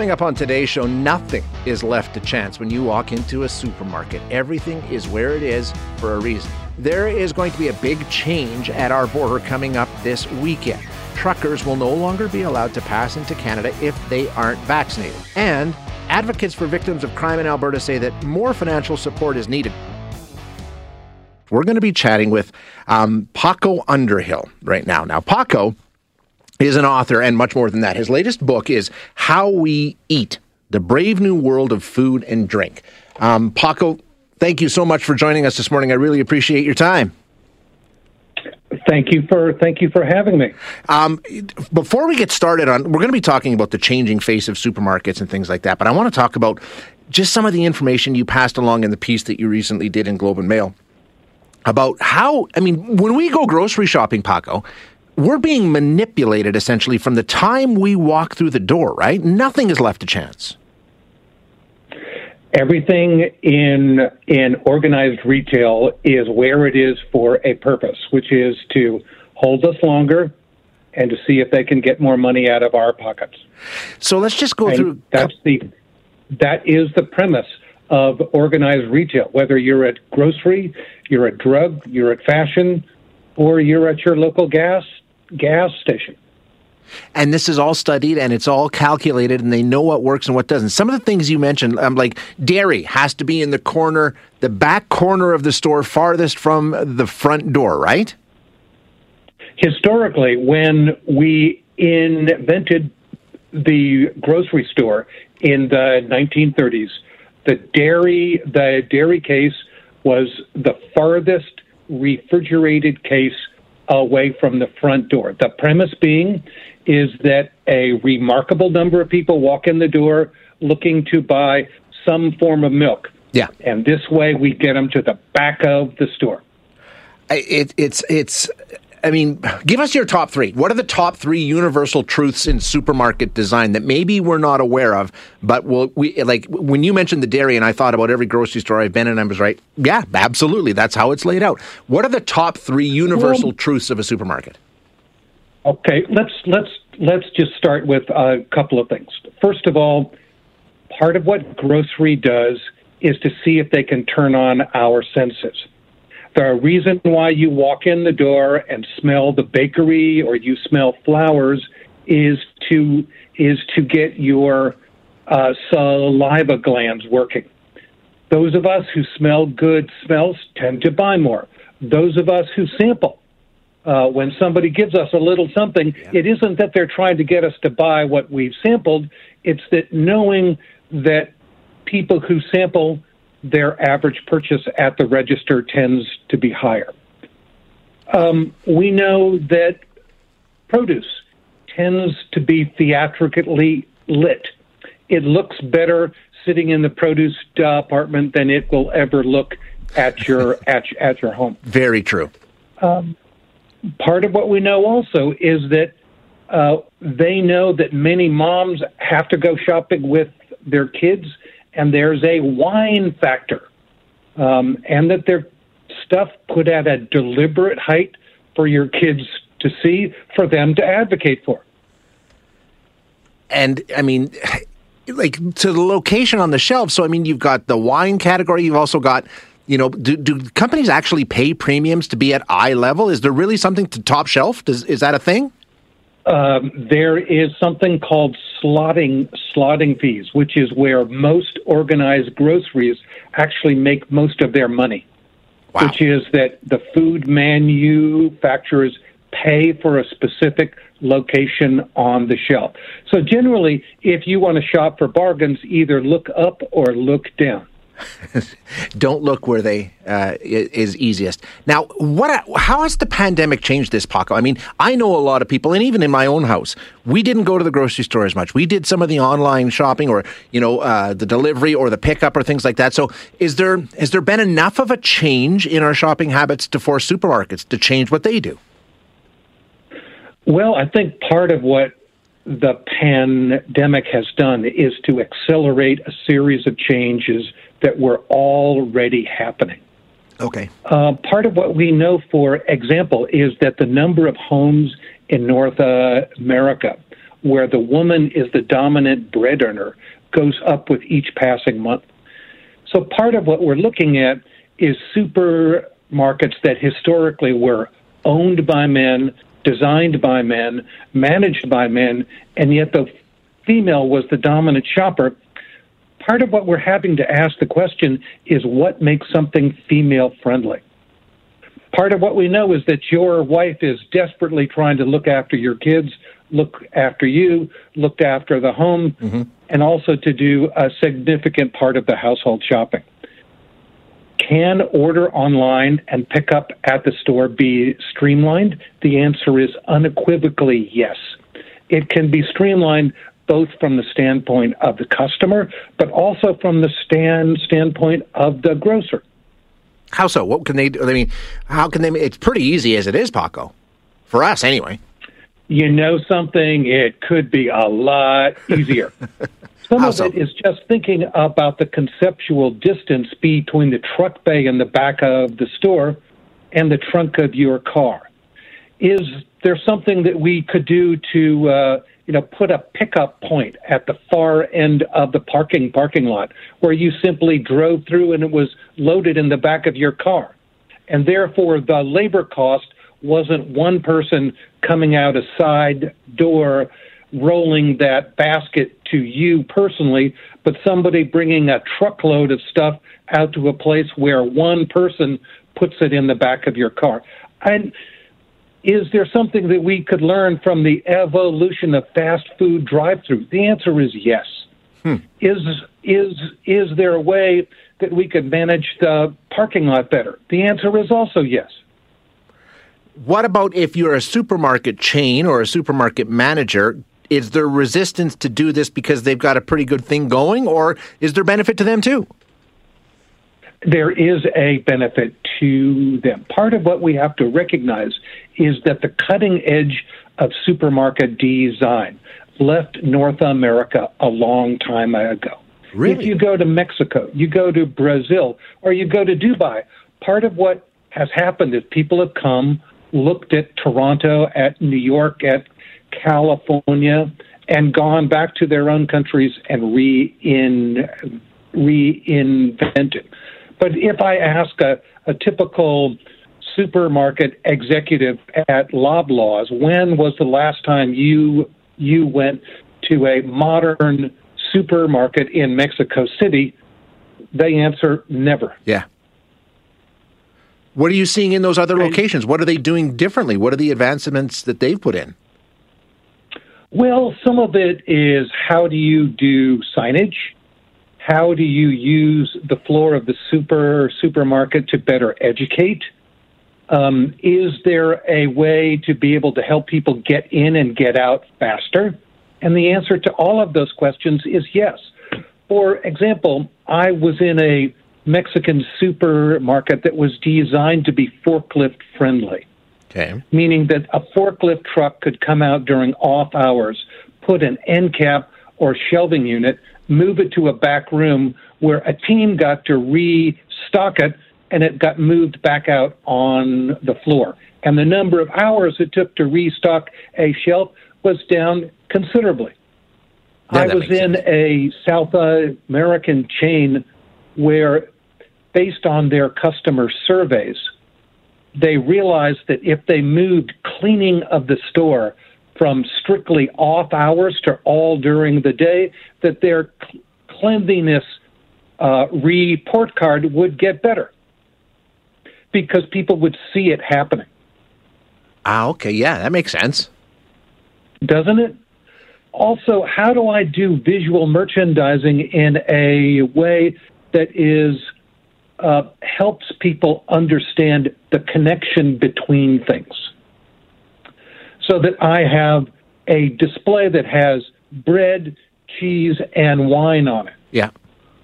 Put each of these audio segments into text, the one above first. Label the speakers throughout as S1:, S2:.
S1: Coming up on today's show, nothing is left to chance when you walk into a supermarket. Everything is where it is for a reason. There is going to be a big change at our border coming up this weekend. Truckers will no longer be allowed to pass into Canada if they aren't vaccinated. And advocates for victims of crime in Alberta say that more financial support is needed. We're going to be chatting with um, Paco Underhill right now. Now, Paco is an author and much more than that. His latest book is How We Eat The Brave New World of Food and Drink. Um, Paco, thank you so much for joining us this morning. I really appreciate your time.
S2: Thank you for thank you for having me.
S1: Um, before we get started on, we're going to be talking about the changing face of supermarkets and things like that. But I want to talk about just some of the information you passed along in the piece that you recently did in Globe and Mail about how. I mean, when we go grocery shopping, Paco, we're being manipulated essentially from the time we walk through the door, right? Nothing is left to chance.
S2: Everything in in organized retail is where it is for a purpose, which is to hold us longer and to see if they can get more money out of our pockets.
S1: So let's just go
S2: and
S1: through.
S2: That's the that is the premise of organized retail. Whether you're at grocery, you're at drug, you're at fashion, or you're at your local gas gas station.
S1: And this is all studied and it's all calculated, and they know what works and what doesn't. Some of the things you mentioned, I'm um, like dairy, has to be in the corner, the back corner of the store, farthest from the front door, right?
S2: Historically, when we invented the grocery store in the 1930s, the dairy the dairy case was the farthest refrigerated case away from the front door. The premise being is that a remarkable number of people walk in the door looking to buy some form of milk.
S1: Yeah.
S2: And this way we get them to the back of the store.
S1: It, it's it's I mean, give us your top three. What are the top three universal truths in supermarket design that maybe we're not aware of, but will we like when you mentioned the dairy and I thought about every grocery store I've been in, I was right. Yeah, absolutely. That's how it's laid out. What are the top three universal well, truths of a supermarket?
S2: Okay, let's let's let's just start with a couple of things. First of all, part of what grocery does is to see if they can turn on our senses. The reason why you walk in the door and smell the bakery or you smell flowers is to is to get your uh, saliva glands working. Those of us who smell good smells tend to buy more. Those of us who sample, uh, when somebody gives us a little something, yeah. it isn't that they're trying to get us to buy what we've sampled. It's that knowing that people who sample their average purchase at the register tends to be higher. Um, we know that produce tends to be theatrically lit. It looks better sitting in the produce department than it will ever look at your at, at your home.
S1: Very true. Um,
S2: part of what we know also is that uh, they know that many moms have to go shopping with their kids and there's a whine factor, um, and that they're stuff put at a deliberate height for your kids to see, for them to advocate for.
S1: And I mean, like to the location on the shelf. So I mean, you've got the wine category. You've also got you know, do, do companies actually pay premiums to be at eye level? Is there really something to top shelf? Does, is that a thing?
S2: Um, there is something called slotting slotting fees, which is where most organized groceries actually make most of their money. Wow. Which is that the food manufacturers pay for a specific location on the shelf. So generally, if you want to shop for bargains, either look up or look down.
S1: don't look where they uh, is easiest. Now, what? How has the pandemic changed this, Paco? I mean, I know a lot of people, and even in my own house, we didn't go to the grocery store as much. We did some of the online shopping, or you know, uh, the delivery or the pickup or things like that. So, is there has there been enough of a change in our shopping habits to force supermarkets to change what they do?
S2: Well, I think part of what the pandemic has done is to accelerate a series of changes that were already happening.
S1: Okay.
S2: Uh, part of what we know, for example, is that the number of homes in North uh, America where the woman is the dominant bread earner goes up with each passing month. So part of what we're looking at is supermarkets that historically were owned by men, designed by men, managed by men, and yet the female was the dominant shopper. Part of what we're having to ask the question is what makes something female friendly? Part of what we know is that your wife is desperately trying to look after your kids, look after you, look after the home, mm-hmm. and also to do a significant part of the household shopping. Can order online and pick up at the store be streamlined? The answer is unequivocally yes. It can be streamlined both from the standpoint of the customer, but also from the stand standpoint of the grocer.
S1: How so? What can they do? I mean, how can they? It's pretty easy as it is, Paco, for us anyway.
S2: You know something? It could be a lot easier. Some how of so? it is just thinking about the conceptual distance between the truck bay in the back of the store and the trunk of your car. Is there something that we could do to uh, you know, put a pickup point at the far end of the parking parking lot where you simply drove through and it was loaded in the back of your car. And therefore the labor cost wasn't one person coming out a side door rolling that basket to you personally, but somebody bringing a truckload of stuff out to a place where one person puts it in the back of your car. And is there something that we could learn from the evolution of fast food drive-through? The answer is yes. Hmm. Is is is there a way that we could manage the parking lot better? The answer is also yes.
S1: What about if you're a supermarket chain or a supermarket manager? Is there resistance to do this because they've got a pretty good thing going, or is there benefit to them too?
S2: there is a benefit to them. Part of what we have to recognize is that the cutting edge of supermarket design left North America a long time ago.
S1: Really?
S2: If you go to Mexico, you go to Brazil, or you go to Dubai, part of what has happened is people have come, looked at Toronto, at New York, at California, and gone back to their own countries and rein, reinvented. But if I ask a, a typical supermarket executive at Loblaws, when was the last time you you went to a modern supermarket in Mexico City? They answer never.
S1: Yeah. What are you seeing in those other locations? What are they doing differently? What are the advancements that they've put in?
S2: Well, some of it is how do you do signage? How do you use the floor of the super supermarket to better educate? Um, is there a way to be able to help people get in and get out faster? And the answer to all of those questions is yes. For example, I was in a Mexican supermarket that was designed to be forklift friendly.
S1: Okay.
S2: Meaning that a forklift truck could come out during off hours, put an end cap or shelving unit, move it to a back room where a team got to restock it and it got moved back out on the floor. And the number of hours it took to restock a shelf was down considerably. Yeah, I was in sense. a South American chain where, based on their customer surveys, they realized that if they moved cleaning of the store from strictly off hours to all during the day, that their cleanliness uh, report card would get better because people would see it happening.
S1: Ah, okay. Yeah, that makes sense.
S2: Doesn't it? Also, how do I do visual merchandising in a way that is uh, helps people understand the connection between things? so that I have a display that has bread, cheese, and wine on it.
S1: Yeah.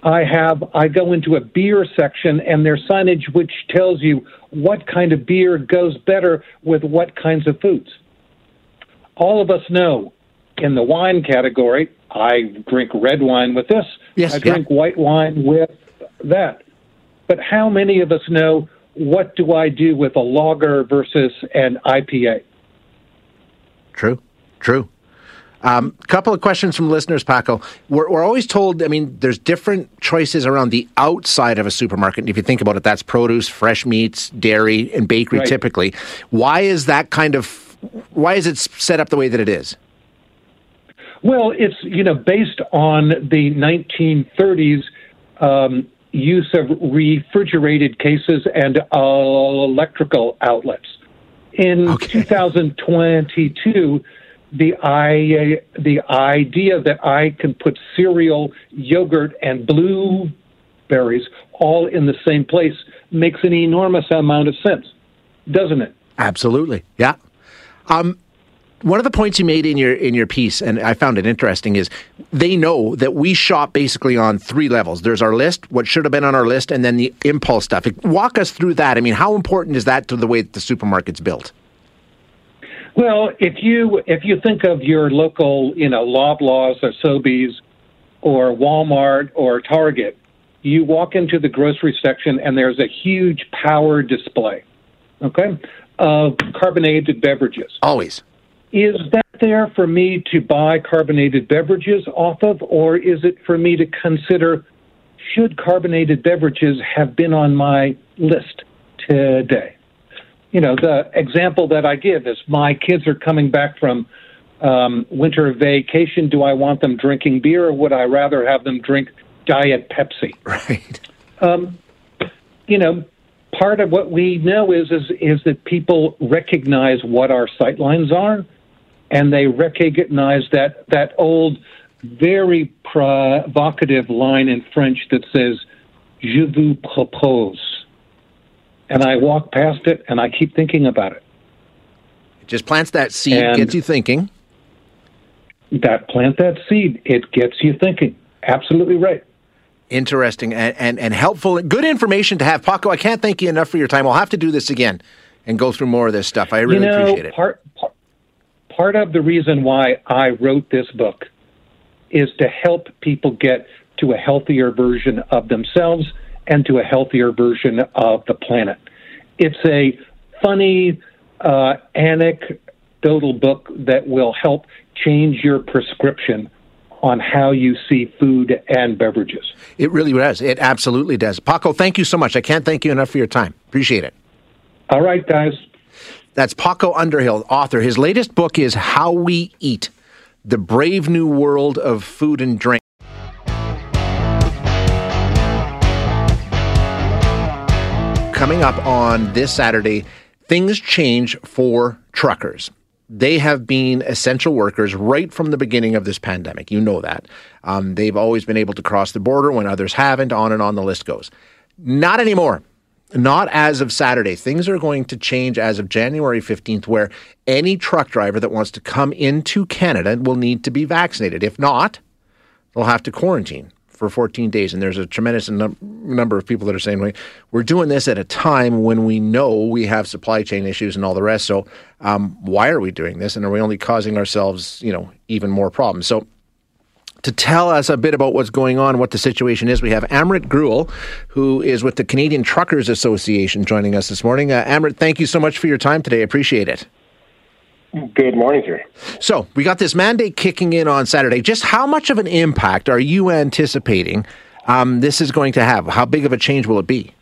S2: I have I go into a beer section and there's signage which tells you what kind of beer goes better with what kinds of foods. All of us know in the wine category, I drink red wine with this.
S1: Yes,
S2: I drink
S1: yeah.
S2: white wine with that. But how many of us know what do I do with a lager versus an IPA?
S1: True, true. A um, couple of questions from listeners, Paco. We're, we're, always told, I mean, there's different choices around the outside of a supermarket. If you think about it, that's produce, fresh meats, dairy, and bakery right. typically. Why is that kind of, why is it set up the way that it is?
S2: Well, it's, you know, based on the 1930s um, use of refrigerated cases and uh, electrical outlets. In okay. 2022, the I, the idea that I can put cereal, yogurt, and blueberries all in the same place makes an enormous amount of sense, doesn't it?
S1: Absolutely, yeah. Um, one of the points you made in your in your piece, and I found it interesting, is they know that we shop basically on three levels. There's our list, what should have been on our list, and then the impulse stuff. Walk us through that. I mean, how important is that to the way the supermarket's built?
S2: Well, if you if you think of your local, you know, Loblaws or Sobeys or Walmart or Target, you walk into the grocery section and there's a huge power display, okay, of carbonated beverages.
S1: Always.
S2: Is that there for me to buy carbonated beverages off of, or is it for me to consider should carbonated beverages have been on my list today? You know, the example that I give is my kids are coming back from um, winter vacation. Do I want them drinking beer, or would I rather have them drink Diet Pepsi?
S1: Right.
S2: Um, you know, part of what we know is is is that people recognize what our sight lines are, and they recognize that that old, very provocative line in French that says "Je vous propose." And I walk past it and I keep thinking about it.
S1: It just plants that seed, and gets you thinking.
S2: That plant that seed, it gets you thinking. Absolutely right.
S1: Interesting and, and, and helpful, good information to have. Paco, I can't thank you enough for your time. I'll have to do this again and go through more of this stuff. I really
S2: you know,
S1: appreciate it.
S2: Part, part, part of the reason why I wrote this book is to help people get to a healthier version of themselves and to a healthier version of the planet. It's a funny, uh, anecdotal book that will help change your prescription on how you see food and beverages.
S1: It really does. It absolutely does. Paco, thank you so much. I can't thank you enough for your time. Appreciate it.
S2: All right, guys.
S1: That's Paco Underhill, author. His latest book is How We Eat The Brave New World of Food and Drink. Coming up on this Saturday, things change for truckers. They have been essential workers right from the beginning of this pandemic. You know that. Um, they've always been able to cross the border when others haven't, on and on the list goes. Not anymore. Not as of Saturday. Things are going to change as of January 15th, where any truck driver that wants to come into Canada will need to be vaccinated. If not, they'll have to quarantine for 14 days. And there's a tremendous num- number of people that are saying, we're doing this at a time when we know we have supply chain issues and all the rest. So um, why are we doing this? And are we only causing ourselves, you know, even more problems? So to tell us a bit about what's going on, what the situation is, we have Amrit Gruel, who is with the Canadian Truckers Association, joining us this morning. Uh, Amrit, thank you so much for your time today. Appreciate it.
S3: Good morning, sir.
S1: So we got this mandate kicking in on Saturday. Just how much of an impact are you anticipating um, this is going to have? How big of a change will it be?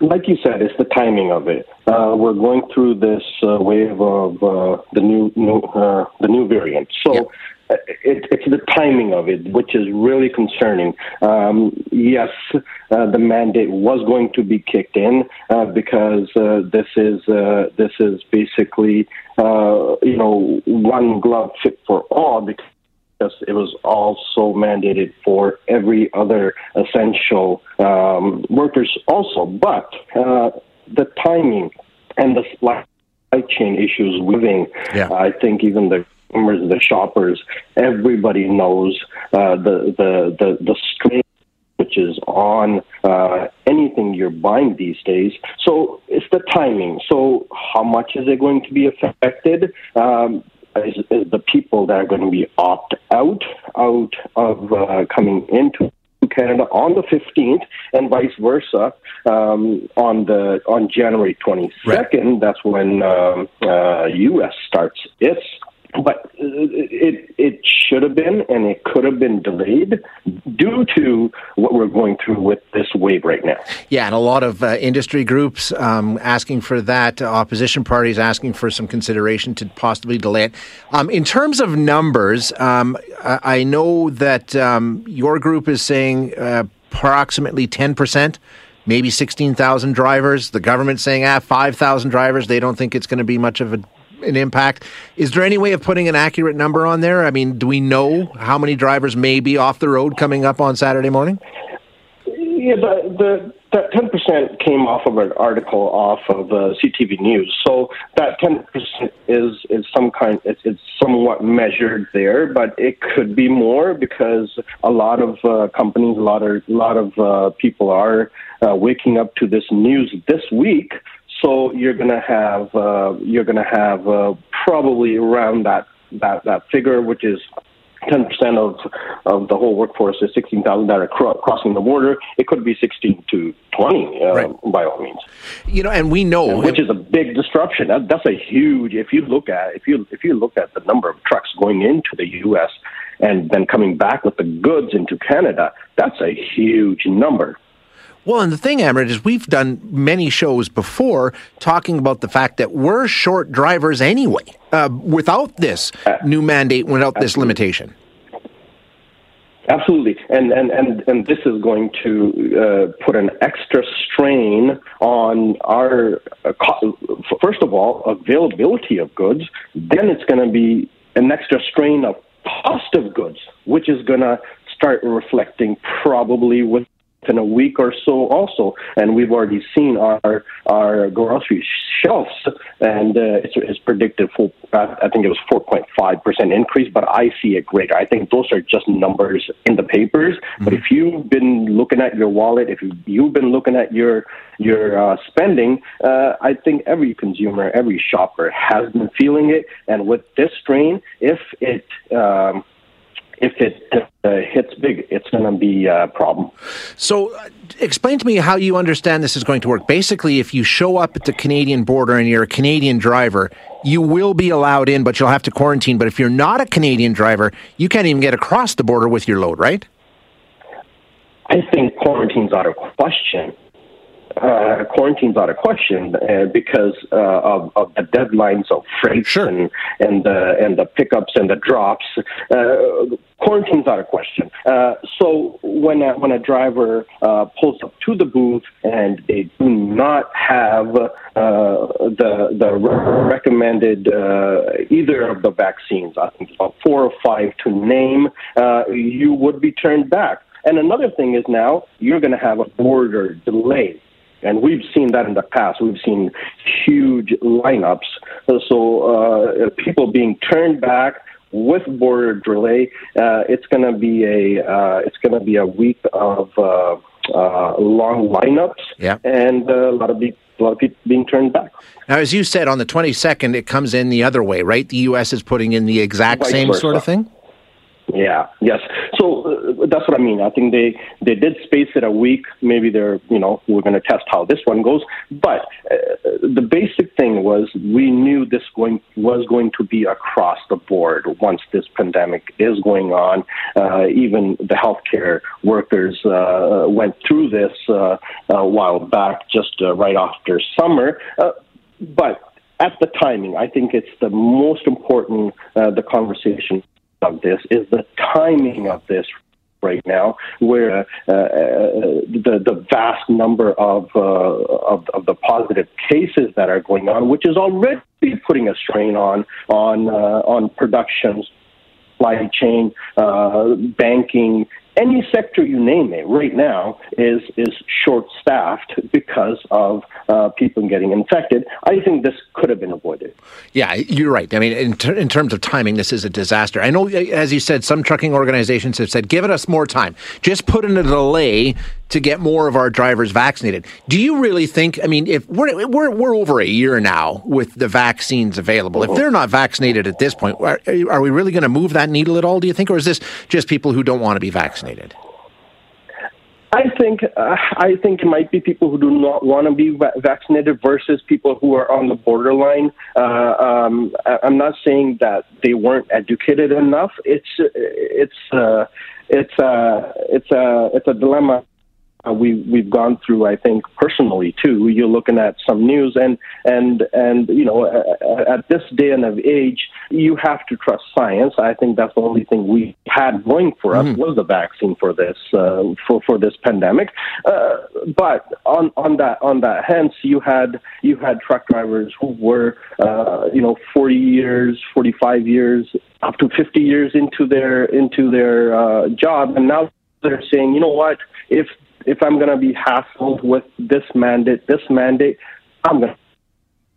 S3: Like you said, it's the timing of it. Uh, we're going through this uh, wave of uh, the new, new uh, the new variant. So. Yep it, it's the timing of it, which is really concerning. Um, yes, uh, the mandate was going to be kicked in uh, because uh, this is uh, this is basically uh, you know one glove fit for all because it was also mandated for every other essential um, workers also. But uh, the timing and the supply chain issues within, yeah. I think even the the shoppers, everybody knows uh, the the the the strain which is on uh, anything you're buying these days. So it's the timing. So how much is it going to be affected? Um, is, is the people that are going to be opt out out of uh, coming into Canada on the 15th, and vice versa um, on the on January 22nd. Right. That's when um, uh, U.S. starts its but it it should have been and it could have been delayed due to what we're going through with this wave right now.
S1: Yeah, and a lot of uh, industry groups um, asking for that, uh, opposition parties asking for some consideration to possibly delay it. Um, in terms of numbers, um, I, I, know that um, your group is saying uh, approximately ten percent maybe 16,000 drivers. The government saying, ah, 5,000 drivers. They don't think it's going to be much of a an impact. Is there any way of putting an accurate number on there? I mean, do we know how many drivers may be off the road coming up on Saturday morning?
S3: Yeah, the, the that ten percent came off of an article off of uh, CTV News. So that ten percent is is some kind. It's, it's somewhat measured there, but it could be more because a lot of uh, companies, a lot of a lot of uh, people are uh, waking up to this news this week so you're going to have uh, you're going to have uh, probably around that that that figure, which is 10% of of the whole workforce is 16,000 that are cro- crossing the border. It could be 16 to 20 uh, right. by all means.
S1: You know, and we know
S3: which is a big disruption. That, that's a huge. If you look at if you if you look at the number of trucks going into the U.S. and then coming back with the goods into Canada, that's a huge number.
S1: Well, and the thing, Amrit, is we've done many shows before talking about the fact that we're short drivers anyway, uh, without this new mandate, without Absolutely. this limitation.
S3: Absolutely, and and and and this is going to uh, put an extra strain on our uh, co- first of all availability of goods. Then it's going to be an extra strain of cost of goods, which is going to start reflecting probably with in a week or so also. And we've already seen our our grocery shelves and uh, it's, it's predicted for i think it was 4.5 percent increase but i see it greater i think those are just numbers in the papers. Mm-hmm. but if you've been looking at your wallet if you've been looking at your your uh, spending uh, i think every consumer every shopper has been feeling it. And with this strain if it um, if it uh, hits big, it's going to be a problem.
S1: So, uh, explain to me how you understand this is going to work. Basically, if you show up at the Canadian border and you're a Canadian driver, you will be allowed in, but you'll have to quarantine. But if you're not a Canadian driver, you can't even get across the border with your load, right?
S3: I think quarantine's out of question uh, quarantine's out of question uh, because uh, of, of, the deadlines of freight
S1: sure.
S3: and and the and the pickups and the drops. Uh, quarantine's out of question. Uh, so when a, when a driver uh, pulls up to the booth and they do not have the the recommended either of the vaccines, I think about four or five to name, you would be turned back. And another thing is now you're going to have a border delay. And we've seen that in the past. We've seen huge lineups. So uh, people being turned back with border delay. Uh, it's going to be a uh, it's going to be a week of uh, uh, long lineups
S1: yeah.
S3: and uh, a lot of people. A lot of people being turned back.
S1: Now, as you said, on the 22nd, it comes in the other way, right? The U.S. is putting in the exact Vice same versa. sort of thing?
S3: Yeah. Yes. So uh, that's what I mean. I think they they did space it a week. Maybe they're you know we're going to test how this one goes. But uh, the basic thing was we knew this going was going to be across the board once this pandemic is going on. Uh, even the healthcare workers uh, went through this uh, a while back, just uh, right after summer. but at the timing, I think it's the most important the conversation of this is the timing of this right now, where uh, uh, the the vast number of, uh, of, of the positive cases that are going on, which is already putting a strain on on uh, on productions, supply chain, uh, banking, any sector you name it right now is is short staffed because of uh, people getting infected. I think this could have been avoided.
S1: Yeah, you're right. I mean, in, ter- in terms of timing, this is a disaster. I know, as you said, some trucking organizations have said, "Give it us more time. Just put in a delay to get more of our drivers vaccinated." Do you really think? I mean, if we're we're we're over a year now with the vaccines available, if they're not vaccinated at this point, are, are we really going to move that needle at all? Do you think, or is this just people who don't want to be vaccinated?
S3: I think uh, I think it might be people who do not want to be va- vaccinated versus people who are on the borderline. Uh, um, I- I'm not saying that they weren't educated enough. It's it's uh, it's uh, it's a it's a dilemma uh, we we've gone through. I think personally too. You're looking at some news, and and and you know, uh, at this day and of age, you have to trust science. I think that's the only thing we had going for us mm-hmm. was the vaccine for this uh, for for this pandemic. Uh, but on on that on that hence, you had you had truck drivers who were uh, you know 40 years, 45 years, up to 50 years into their into their uh, job, and now they're saying, you know what, if if I'm going to be hassled with this mandate, this mandate, I'm going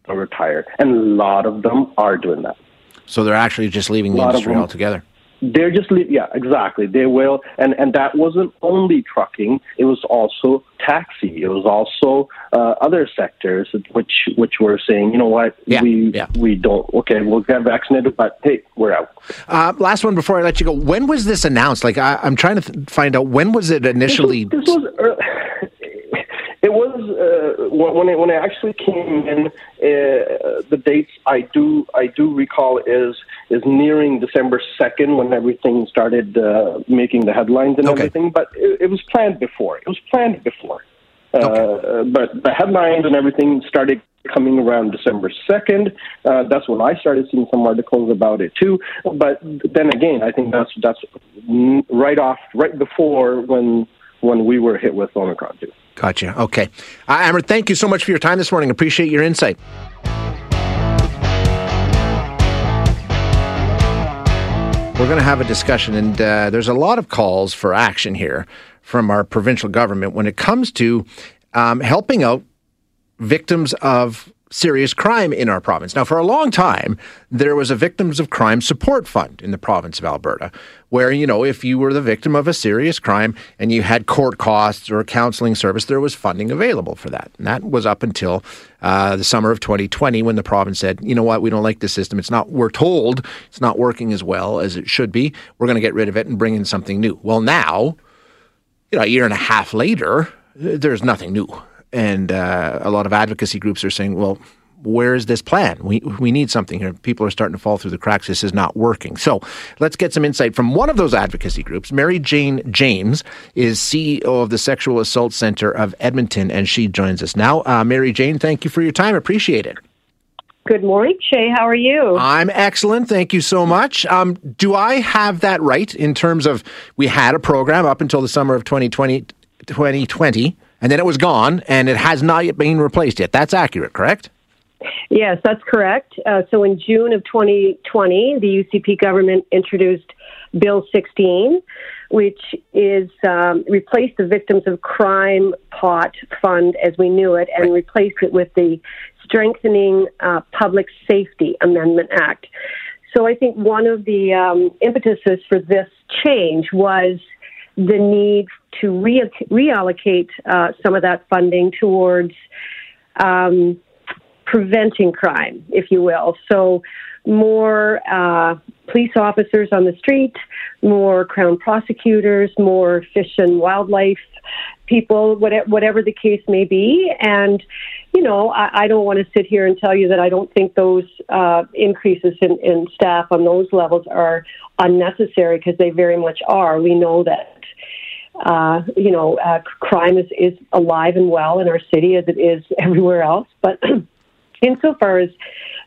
S3: to retire. And a lot of them are doing that.
S1: So they're actually just leaving the industry altogether.
S3: They're just leave, yeah, exactly. They will, and and that wasn't only trucking; it was also taxi. It was also uh, other sectors which which were saying, you know what,
S1: yeah,
S3: we
S1: yeah.
S3: we don't. Okay, we'll get vaccinated, but hey, we're out.
S1: Uh, last one before I let you go. When was this announced? Like, I, am trying to th- find out when was it initially.
S3: This was, this was early, it was uh, when it when it actually came in. Uh, the dates I do I do recall is is nearing December second when everything started uh, making the headlines and
S1: okay.
S3: everything. But it, it, was planned before. It was planned before.
S1: Uh, okay.
S3: but the headlines and everything started coming around December 2nd. Uh, that's when I started seeing some articles about it too. But then again, I think that's that's right off, right before when when we were hit with Omicron too.
S1: Gotcha. Okay. Uh, Amrit, thank you so much for your time this morning. Appreciate your insight. We're going to have a discussion, and uh, there's a lot of calls for action here from our provincial government when it comes to um, helping out victims of serious crime in our province. Now, for a long time, there was a Victims of Crime Support Fund in the province of Alberta, where, you know, if you were the victim of a serious crime and you had court costs or a counseling service, there was funding available for that. And that was up until uh, the summer of 2020 when the province said, you know what, we don't like this system. It's not, we're told it's not working as well as it should be. We're going to get rid of it and bring in something new. Well, now, you know, a year and a half later, there's nothing new and uh, a lot of advocacy groups are saying, well, where is this plan? We we need something here. People are starting to fall through the cracks. This is not working. So let's get some insight from one of those advocacy groups. Mary Jane James is CEO of the Sexual Assault Center of Edmonton, and she joins us now. Uh, Mary Jane, thank you for your time. Appreciate it.
S4: Good morning, Shay. How are you?
S1: I'm excellent. Thank you so much. Um, do I have that right in terms of we had a program up until the summer of 2020, 2020 and then it was gone, and it has not yet been replaced yet. That's accurate, correct?
S4: Yes, that's correct. Uh, so in June of 2020, the UCP government introduced Bill 16, which is um, replaced the Victims of Crime Pot Fund as we knew it, and replaced it with the Strengthening uh, Public Safety Amendment Act. So I think one of the um, impetuses for this change was the need to re- reallocate uh, some of that funding towards um, preventing crime, if you will. So, more uh, police officers on the street, more crown prosecutors, more fish and wildlife people, whatever the case may be. And, you know, I, don't want to sit here and tell you that I don't think those uh, increases in, in staff on those levels are unnecessary because they very much are. We know that uh, you know, uh, crime is, is alive and well in our city as it is everywhere else. But insofar as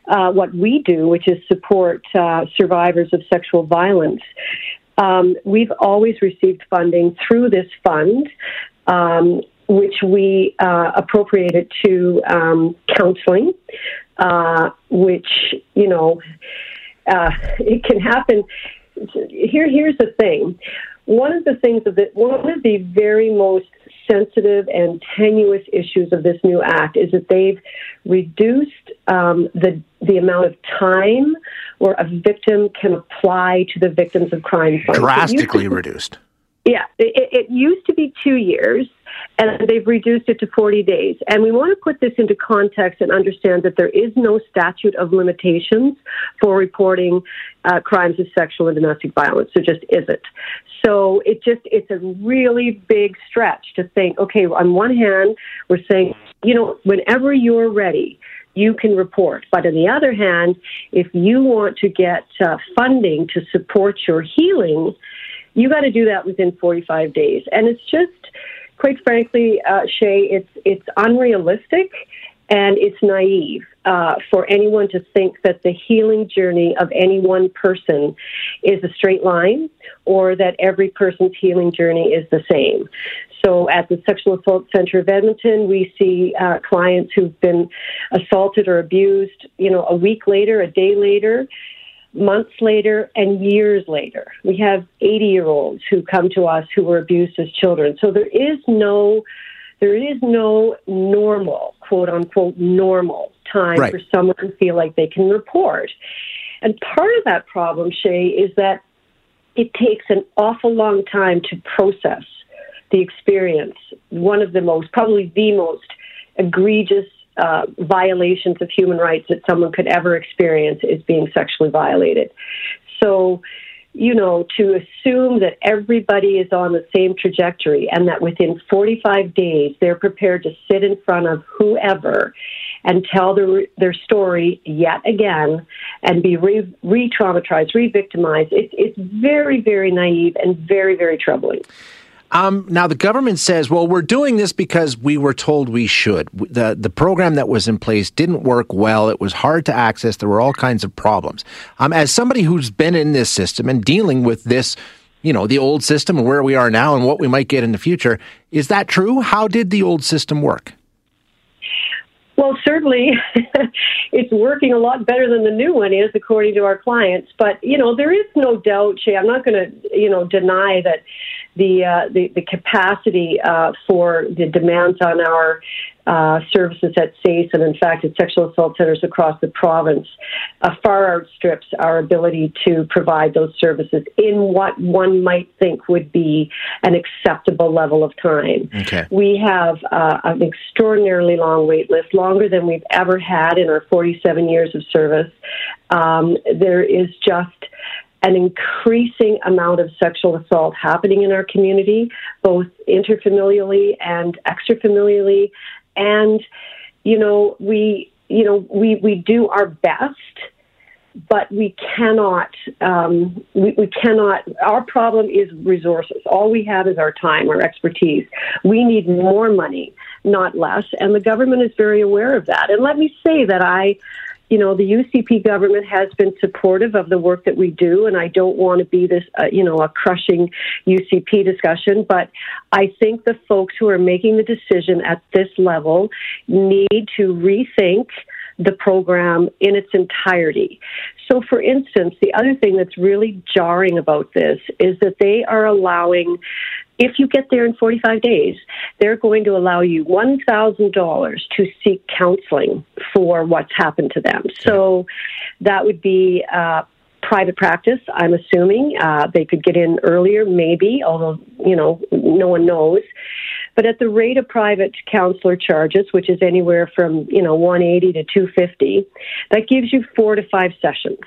S4: uh, what we do, which is support uh, survivors of sexual violence, um, we've always received funding through this fund, um, which we uh, appropriated to um, counseling, uh, which, you know, it can happen. Here, here's the thing one of the things of the, one of the very most sensitive and tenuous issues of this new act is that they've reduced um, the the amount of time where a victim can apply to the victims of crime
S1: fund. Drastically reduced.
S4: Yeah, it, it, used to be two years, and they've reduced it to 40 days. And we want to put this into context and understand that there is no statute of limitations for reporting uh, crimes of sexual and domestic violence. There just isn't. So it just it's a really big stretch to think. Okay, on one hand, we're saying, you know, whenever you're ready, you can report. But on the other hand, if you want to get uh, funding to support your healing, you got to do that within 45 days. And it's just, quite frankly, uh, Shay, it's it's unrealistic and it's naive uh, for anyone to think that the healing journey of any one person is a straight line or that every person's healing journey is the same. So at the Sexual Assault Center of Edmonton, we see uh, clients who've been assaulted or abused, you know, a week later, a day later, months later, and years later. We have 80 year olds who come to us who were abused as children. So there is no there is no normal, quote unquote, normal time right. for someone to feel like they can report. And part of that problem, Shay, is that it takes an awful long time to process the experience. One of the most, probably the most egregious uh, violations of human rights that someone could ever experience is being sexually violated. So, you know, to assume that everybody is on the same trajectory and that within 45 days they're prepared to sit in front of whoever and tell their, their story yet again and be re traumatized, re victimized, it, it's very, very naive and very, very troubling.
S1: Um, now the government says, "Well, we're doing this because we were told we should." the The program that was in place didn't work well. It was hard to access. There were all kinds of problems. Um, as somebody who's been in this system and dealing with this, you know, the old system and where we are now and what we might get in the future, is that true? How did the old system work?
S4: Well, certainly it's working a lot better than the new one is, according to our clients. But, you know, there is no doubt, Shay, I'm not going to, you know, deny that the uh, the, the capacity uh, for the demands on our uh, services at SACE and, in fact, at sexual assault centers across the province uh, far outstrips our ability to provide those services in what one might think would be an acceptable level of time. Okay. We have uh, an extraordinarily long wait list, longer than we've ever had in our 47 years of service. Um, there is just an increasing amount of sexual assault happening in our community, both interfamilially and extrafamilially. And, you know, we, you know, we, we do our best but we cannot um, we, we, cannot our problem is resources. All we have is our time our expertise. We need more money not less. And the government is very aware of that. And let me say that i you know, the UCP government has been supportive of the work that we do, and I don't want to be this, uh, you know, a crushing UCP discussion, but I think the folks who are making the decision at this level need to rethink the program in its entirety. So, for instance, the other thing that's really jarring about this is that they are allowing, if you get there in 45 days, they're going to allow you $1,000 to seek counseling for what's happened to them. So, that would be uh, private practice, I'm assuming. Uh, they could get in earlier, maybe, although, you know, no one knows. But at the rate of private counselor charges, which is anywhere from, you know, 180 to 250, that gives you four to five sessions.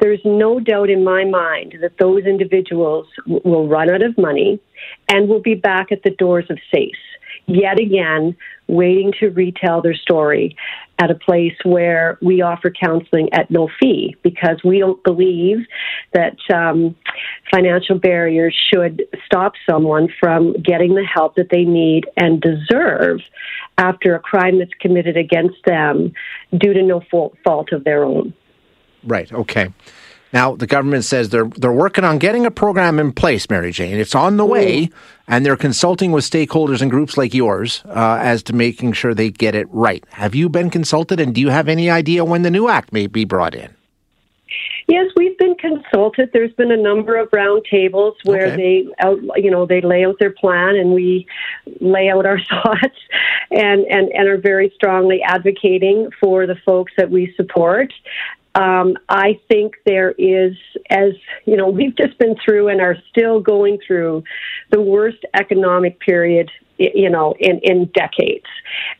S4: There's no doubt in my mind that those individuals w- will run out of money and will be back at the doors of SACE yet again waiting to retell their story at a place where we offer counseling at no fee because we don't believe that um, financial barriers should stop someone from getting the help that they need and deserve after a crime that's committed against them due to no fault of their own.
S1: Right, okay. Now, the government says they're they're working on getting a program in place, Mary Jane. It's on the way, and they're consulting with stakeholders and groups like yours uh, as to making sure they get it right. Have you been consulted, and do you have any idea when the new act may be brought in?
S4: Yes, we've been consulted. There's been a number of roundtables where okay. they, out, you know, they lay out their plan, and we lay out our thoughts, and and and are very strongly advocating for the folks that we support. Um, I think there is, as you know, we've just been through and are still going through the worst economic period you know, in, in decades.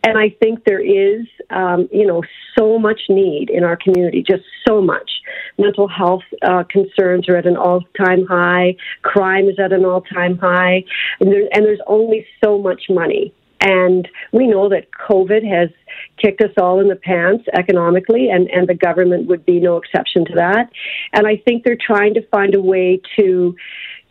S4: And I think there is, um, you know, so much need in our community, just so much. Mental health uh, concerns are at an all time high, crime is at an all time high, and, there, and there's only so much money. And we know that COVID has kicked us all in the pants economically, and, and the government would be no exception to that. And I think they're trying to find a way to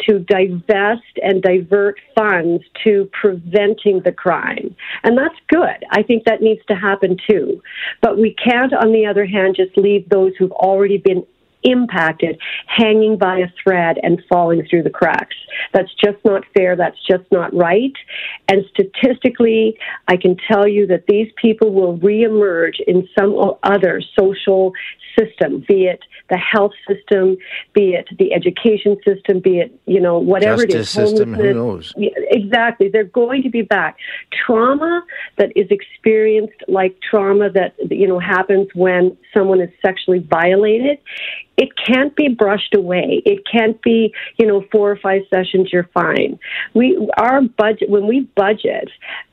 S4: to divest and divert funds to preventing the crime. And that's good. I think that needs to happen too. But we can't, on the other hand, just leave those who've already been impacted hanging by a thread and falling through the cracks. That's just not fair. That's just not right. And statistically, I can tell you that these people will reemerge in some other social system, be it the health system, be it the education system, be it, you know, whatever
S1: Justice
S4: it is.
S1: System, who knows?
S4: Exactly. They're going to be back. Trauma that is experienced like trauma that, you know, happens when someone is sexually violated it can't be brushed away. It can't be, you know, four or five sessions, you're fine. We, our budget, when we budget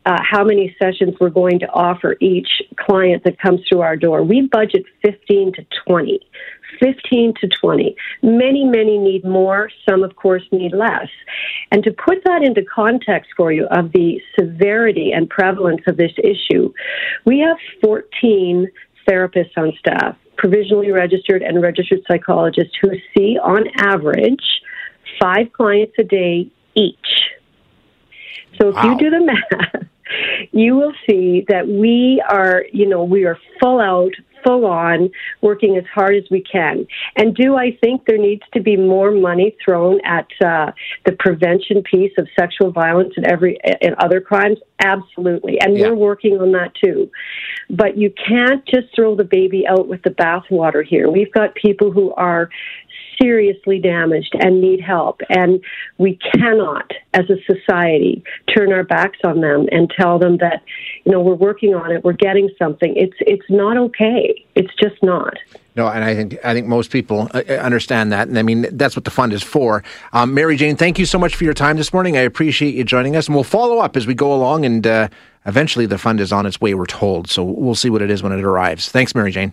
S4: uh, how many sessions we're going to offer each client that comes through our door, we budget 15 to 20. 15 to 20. Many, many need more. Some, of course, need less. And to put that into context for you of the severity and prevalence of this issue, we have 14 therapists on staff provisionally registered and registered psychologists who see, on average, five clients a day each. So if wow. you do the math, you will see that we are, you know, we are full out, full on, working as hard as we can. And do I think there needs to be more money thrown at uh, the prevention piece of sexual violence and every and other crimes? Absolutely, and yeah. we're working on that too. But you can't just throw the baby out with the bathwater here. We've got people who are seriously damaged and need help. And we cannot, as a society, turn our backs on them and tell them that, you know, we're working on it, we're getting something. It's it's not okay. It's just not.
S1: No, and I think I think most people uh, uh, understand that, and I mean that's what the fund is for. Um, Mary Jane, thank you so much for your time this morning. I appreciate you joining us, and we'll follow up as we go along. And uh, eventually, the fund is on its way. We're told, so we'll see what it is when it arrives. Thanks, Mary Jane.